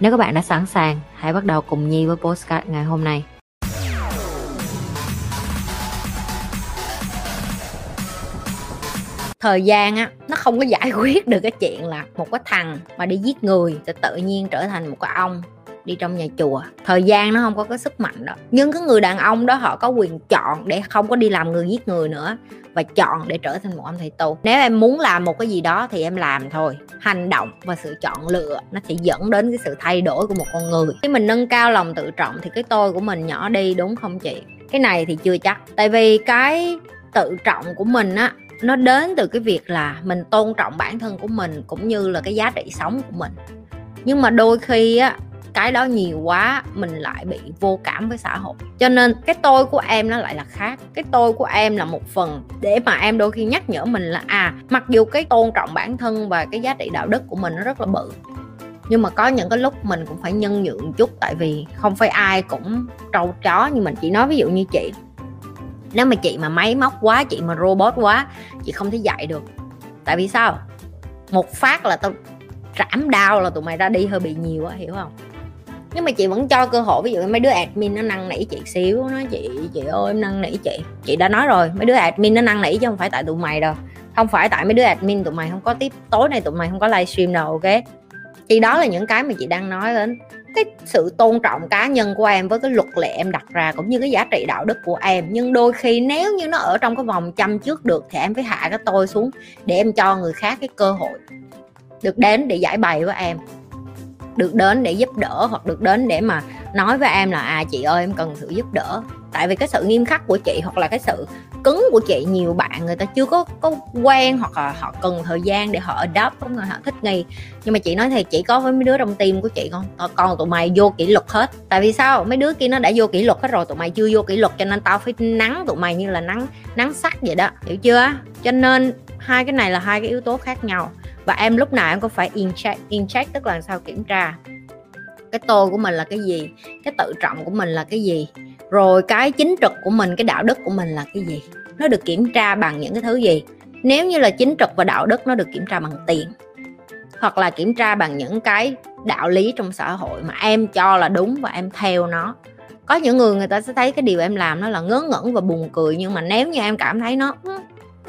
Nếu các bạn đã sẵn sàng, hãy bắt đầu cùng Nhi với postcard ngày hôm nay. thời gian á nó không có giải quyết được cái chuyện là một cái thằng mà đi giết người sẽ tự nhiên trở thành một cái ông đi trong nhà chùa. Thời gian nó không có cái sức mạnh đó. Nhưng cái người đàn ông đó họ có quyền chọn để không có đi làm người giết người nữa và chọn để trở thành một ông thầy tu. Nếu em muốn làm một cái gì đó thì em làm thôi. Hành động và sự chọn lựa, nó sẽ dẫn đến cái sự thay đổi của một con người. Khi mình nâng cao lòng tự trọng thì cái tôi của mình nhỏ đi, đúng không chị? Cái này thì chưa chắc. Tại vì cái tự trọng của mình á, nó đến từ cái việc là mình tôn trọng bản thân của mình cũng như là cái giá trị sống của mình. Nhưng mà đôi khi á cái đó nhiều quá, mình lại bị vô cảm với xã hội. Cho nên cái tôi của em nó lại là khác. Cái tôi của em là một phần để mà em đôi khi nhắc nhở mình là à mặc dù cái tôn trọng bản thân và cái giá trị đạo đức của mình nó rất là bự, nhưng mà có những cái lúc mình cũng phải nhân nhượng chút, tại vì không phải ai cũng trâu chó như mình. Chỉ nói ví dụ như chị, nếu mà chị mà máy móc quá, chị mà robot quá, chị không thể dạy được. Tại vì sao? Một phát là tao trảm đau là tụi mày ra đi, hơi bị nhiều á, hiểu không? Nhưng mà chị vẫn cho cơ hội, ví dụ mấy đứa admin nó năn nỉ chị xíu nói chị chị ơi, em năn nỉ chị. Chị đã nói rồi, mấy đứa admin nó năn nỉ chứ không phải tại tụi mày đâu. Không phải tại mấy đứa admin tụi mày không có tiếp, tối nay tụi mày không có livestream đâu, ok? Thì đó là những cái mà chị đang nói đến. Cái sự tôn trọng cá nhân của em với cái luật lệ em đặt ra cũng như cái giá trị đạo đức của em. Nhưng đôi khi nếu như nó ở trong cái vòng chăm trước được thì em phải hạ cái tôi xuống để em cho người khác cái cơ hội được đến để giải bày với em được đến để giúp đỡ hoặc được đến để mà nói với em là à chị ơi, em cần sự giúp đỡ. Tại vì cái sự nghiêm khắc của chị hoặc là cái sự cứng của chị, nhiều bạn người ta chưa có có quen hoặc là họ cần thời gian để họ adopt người họ thích nghi. Nhưng mà chị nói thì chỉ có với mấy đứa trong tim của chị con ờ, còn tụi mày vô kỷ luật hết. Tại vì sao? Mấy đứa kia nó đã vô kỷ luật hết rồi, tụi mày chưa vô kỷ luật cho nên tao phải nắng tụi mày như là nắng nắng sắt vậy đó, hiểu chưa? Cho nên hai cái này là hai cái yếu tố khác nhau và em lúc nào em cũng phải in check in check tức là sao kiểm tra. Cái tôi của mình là cái gì? Cái tự trọng của mình là cái gì? Rồi cái chính trực của mình, cái đạo đức của mình là cái gì? Nó được kiểm tra bằng những cái thứ gì? Nếu như là chính trực và đạo đức, nó được kiểm tra bằng tiền. Hoặc là kiểm tra bằng những cái đạo lý trong xã hội mà em cho là đúng và em theo nó. Có những người người ta sẽ thấy cái điều em làm nó là ngớ ngẩn và buồn cười, nhưng mà nếu như em cảm thấy nó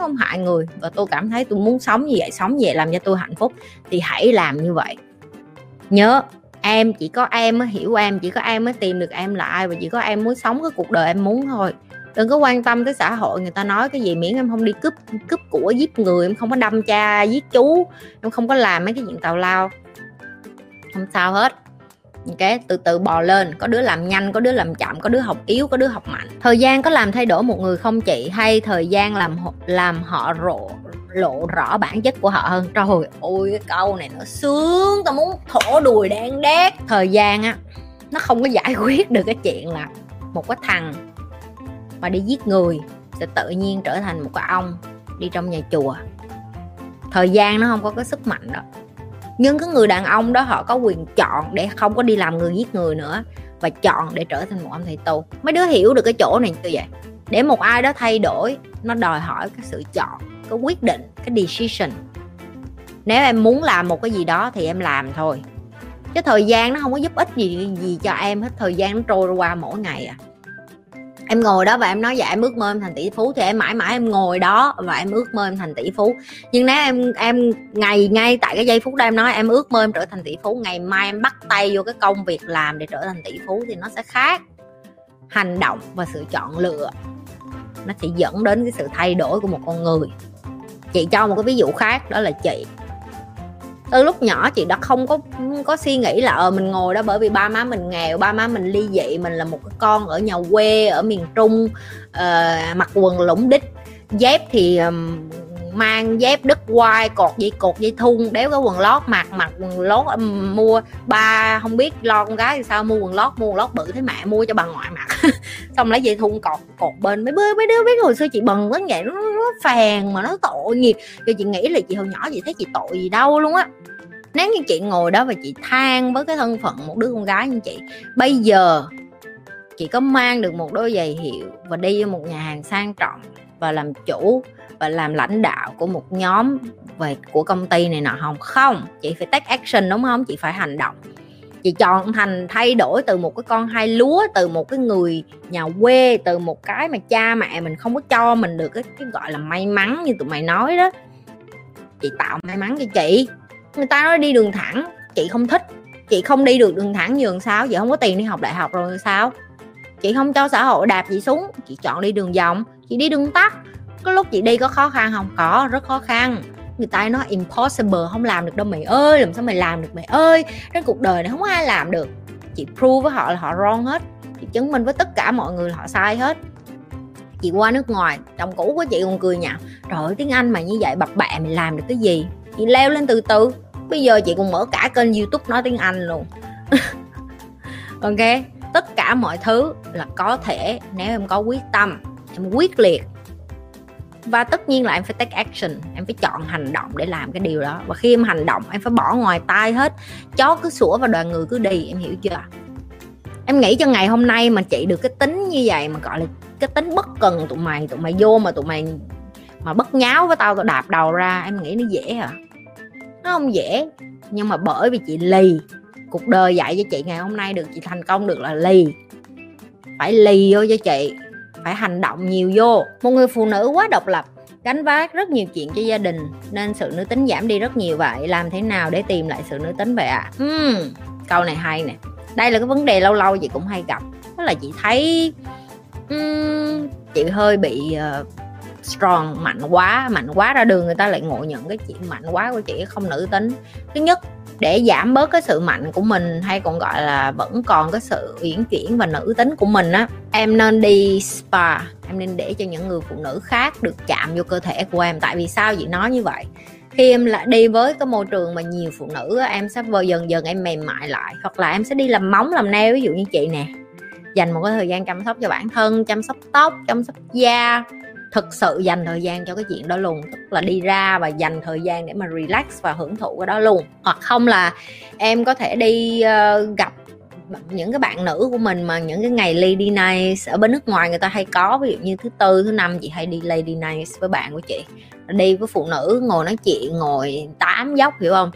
nó không hại người và tôi cảm thấy tôi muốn sống như vậy, sống như vậy làm cho tôi hạnh phúc, thì hãy làm như vậy. Nhớ, em chỉ có em mới hiểu em, chỉ có em mới tìm được em là ai và chỉ có em muốn sống cái cuộc đời em muốn thôi. Đừng có quan tâm tới xã hội, người ta nói cái gì miễn em không đi cướp cướp của, giết người, em không có đâm cha, giết chú, em không có làm mấy cái chuyện tào lao. Không sao hết cái từ từ bò lên. Có đứa làm nhanh, có đứa làm chậm, có đứa học yếu, có đứa học mạnh. Thời gian có làm thay đổi một người không chị? Hay thời gian làm làm họ rộ, lộ rõ bản chất của họ hơn? Trời ôi, cái câu này nó sướng. Tao muốn thổ đùi đen đét. Thời gian á, nó không có giải quyết được cái chuyện là một cái thằng mà đi giết người sẽ tự nhiên trở thành một cái ông đi trong nhà chùa. Thời gian nó không có cái sức mạnh đó nhưng cái người đàn ông đó họ có quyền chọn để không có đi làm người giết người nữa và chọn để trở thành một ông thầy tu. Mấy đứa hiểu được cái chỗ này như vậy? Để một ai đó thay đổi, nó đòi hỏi cái sự chọn, cái quyết định, cái decision. Nếu em muốn làm một cái gì đó thì em làm thôi. Chứ thời gian nó không có giúp ích gì gì cho em hết, thời gian nó trôi qua mỗi ngày à em ngồi đó và em nói dạ em ước mơ em thành tỷ phú. Thì em mãi mãi em ngồi đó và em ước mơ em thành tỷ phú. Nhưng nếu em em, ngày, ngay tại cái giây phút đó em nói, em ước mơ em trở thành tỷ phú, ngày mai em bắt tay vô cái công việc làm để trở thành tỷ phú thì nó sẽ khác. Hành động và sự chọn lựa, nó sẽ dẫn đến cái sự thay đổi của một con người. Chị cho một cái ví dụ khác, đó là chị từ lúc nhỏ chị đã không có có suy nghĩ là ờ mình ngồi đó bởi vì ba má mình nghèo ba má mình ly dị mình là một cái con ở nhà quê ở miền trung uh, mặc quần lũng đích. Dép thì um, mang dép đứt quai cột dây cột dây thun đéo cái quần lót mặc mặc quần lót um, mua. Ba không biết lo con gái thì sao mua quần lót mua quần lót bự thế mẹ mua cho bà ngoại mặc. Xong lấy dây thun cột cột bên mấy đứa mấy đứa biết hồi xưa chị bần quá vậy nó, nó phèn mà nó tội nghiệp. Rồi chị nghĩ là chị hồi nhỏ chị thấy chị tội gì đâu luôn á. Nếu như chị ngồi đó và chị than với cái thân phận một đứa con gái như chị bây giờ chị có mang được một đôi giày hiệu và đi vô một nhà hàng sang trọng và làm chủ và làm lãnh đạo của một nhóm về của công ty này nọ. Không không chị phải take action đúng không? Chị phải hành động. Chị chọn thành thay đổi từ một cái con hai lúa từ một cái người nhà quê từ một cái mà cha mẹ mình không có cho mình được cái, cái gọi là may mắn như tụi mày nói đó. Chị tạo may mắn cho chị. Người ta nói đi đường thẳng chị không thích. Chị không đi được đường thẳng nhường sao? Chị không có tiền đi học đại học rồi sao? Chị không cho xã hội đạp chị xuống chị chọn đi đường vòng chị đi đường tắt. Có lúc chị đi có khó khăn không? Có, rất khó khăn. Người ta nói impossible, không làm được đâu mày ơi, làm sao mày làm được mày ơi. Trên cuộc đời này không ai làm được. Chị prove với họ là họ wrong hết. Chị chứng minh với tất cả mọi người là họ sai hết. Chị qua nước ngoài, chồng cũ của chị còn cười nhạo rồi tiếng anh mà như vậy, bập bẹ mày làm được cái gì? Chị leo lên từ từ. Bây giờ chị còn mở cả kênh youtube nói tiếng anh luôn. Ok, tất cả mọi thứ là có thể nếu em có quyết tâm em quyết liệt. Và tất nhiên là em phải take action, em phải chọn hành động để làm cái điều đó. Và khi em hành động, em phải bỏ ngoài tai hết. Chó cứ sủa và đoàn người cứ đi, em hiểu chưa? Em nghĩ cho ngày hôm nay mà chị được cái tính như vậy, mà gọi là cái tính bất cần tụi mày tụi mày vô mà tụi mày, mà bất nháo với tao tao đạp đầu ra, em nghĩ nó dễ hả? Nó không dễ. Nhưng mà bởi vì chị lì, cuộc đời dạy cho chị ngày hôm nay được, chị thành công được là lì. Phải lì vô cho chị phải hành động nhiều vô. Một người phụ nữ quá độc lập gánh vác rất nhiều chuyện cho gia đình nên sự nữ tính giảm đi rất nhiều. Vậy làm thế nào để tìm lại sự nữ tính vậy ạ? À? hmm, câu này hay nè. Đây là cái vấn đề lâu lâu chị cũng hay gặp. Đó là chị thấy um, chị hơi bị uh, strong mạnh quá mạnh quá ra đường người ta lại ngộ nhận cái chuyện mạnh quá của chị không nữ tính. Thứ nhất để giảm bớt cái sự mạnh của mình hay còn gọi là vẫn còn cái sự uyển chuyển và nữ tính của mình á. Em nên đi spa, em nên để cho những người phụ nữ khác được chạm vô cơ thể của em. Tại vì sao chị nói như vậy? Khi em lại đi với cái môi trường mà nhiều phụ nữ em sẽ vừa dần dần em mềm mại lại, hoặc là em sẽ đi làm móng, làm nail ví dụ như chị nè. Dành một cái thời gian chăm sóc cho bản thân, chăm sóc tóc, chăm sóc da thực sự dành thời gian cho cái chuyện đó luôn. Tức là đi ra và dành thời gian để mà relax và hưởng thụ cái đó luôn. Hoặc không là em có thể đi uh, gặp những cái bạn nữ của mình mà những cái ngày lady night ở bên nước ngoài người ta hay có. Ví dụ như thứ tư thứ năm chị hay đi lady night với bạn của chị. Đi với phụ nữ ngồi nói chuyện ngồi tám dốc hiểu không?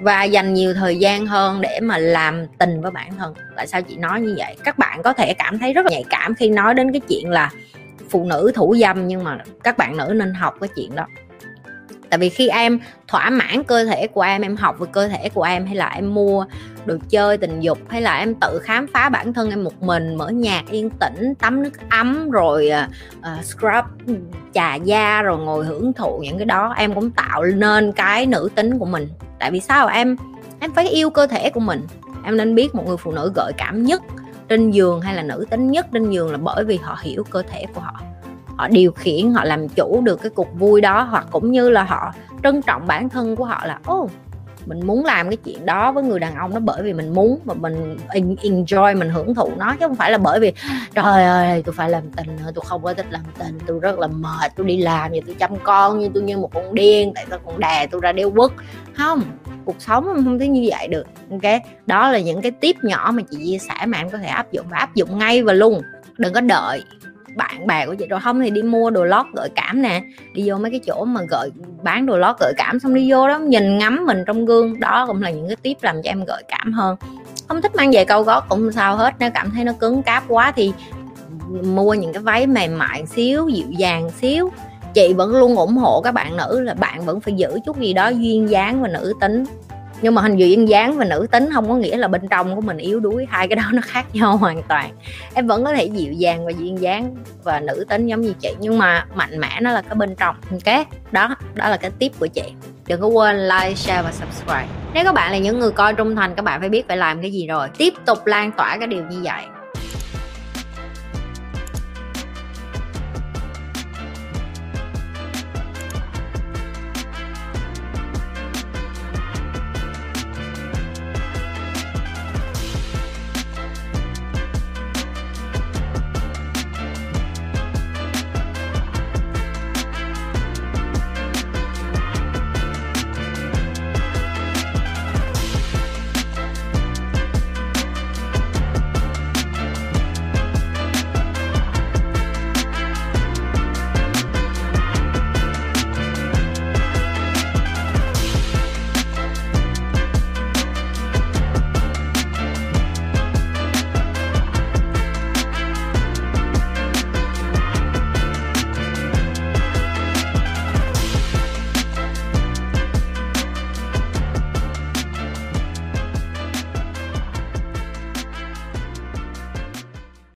Và dành nhiều thời gian hơn để mà làm tình với bản thân. Tại sao chị nói như vậy? Các bạn có thể cảm thấy rất là nhạy cảm khi nói đến cái chuyện là phụ nữ thủ dâm nhưng mà các bạn nữ nên học cái chuyện đó. Tại vì khi em thỏa mãn cơ thể của em em học về cơ thể của em hay là em mua đồ chơi tình dục hay là em tự khám phá bản thân em một mình mở nhạc yên tĩnh tắm nước ấm rồi uh, scrub ừ, chà da rồi ngồi hưởng thụ những cái đó em cũng tạo nên cái nữ tính của mình. Tại vì sao? Em em phải yêu cơ thể của mình. Em nên biết một người phụ nữ gợi cảm nhất trên giường hay là nữ tính nhất trên giường là bởi vì họ hiểu cơ thể của họ. Họ điều khiển họ làm chủ được cái cuộc vui đó hoặc cũng như là họ trân trọng bản thân của họ là ô oh, mình muốn làm cái chuyện đó với người đàn ông đó bởi vì mình muốn và mình enjoy, mình hưởng thụ nó, chứ không phải là bởi vì, trời ơi tôi phải làm tình tôi không có thích làm tình tôi rất là mệt tôi đi làm như tôi chăm con như tôi như một con điên, tại sao con đè tôi ra đeo quất không, cuộc sống không thể như vậy được, ok? Đó là những cái tiếp nhỏ mà chị chia sẻ mà em có thể áp dụng và áp dụng ngay và luôn, đừng có đợi bạn bè của chị. Rồi không thì đi mua đồ lót gợi cảm nè. Đi vô mấy cái chỗ mà gợi, bán đồ lót gợi cảm xong đi vô đó, nhìn ngắm mình trong gương. Đó cũng là những cái tiếp làm cho em gợi cảm hơn. Không thích mang về câu gót cũng sao hết. Nếu cảm thấy nó cứng cáp quá thì mua những cái váy mềm mại xíu, dịu dàng xíu. Chị vẫn luôn ủng hộ các bạn nữ là bạn vẫn phải giữ chút gì đó duyên dáng và nữ tính nhưng mà hình duyên dáng và nữ tính không có nghĩa là bên trong của mình yếu đuối, hai cái đó nó khác nhau hoàn toàn. Em vẫn có thể dịu dàng và duyên dáng và nữ tính giống như chị, nhưng mà mạnh mẽ nó là cái bên trong. Ok, đó đó là cái tip của chị. Đừng có quên like, share và subscribe. Nếu các bạn là những người coi trung thành, các bạn phải biết phải làm cái gì rồi. Tiếp tục lan tỏa cái điều như vậy.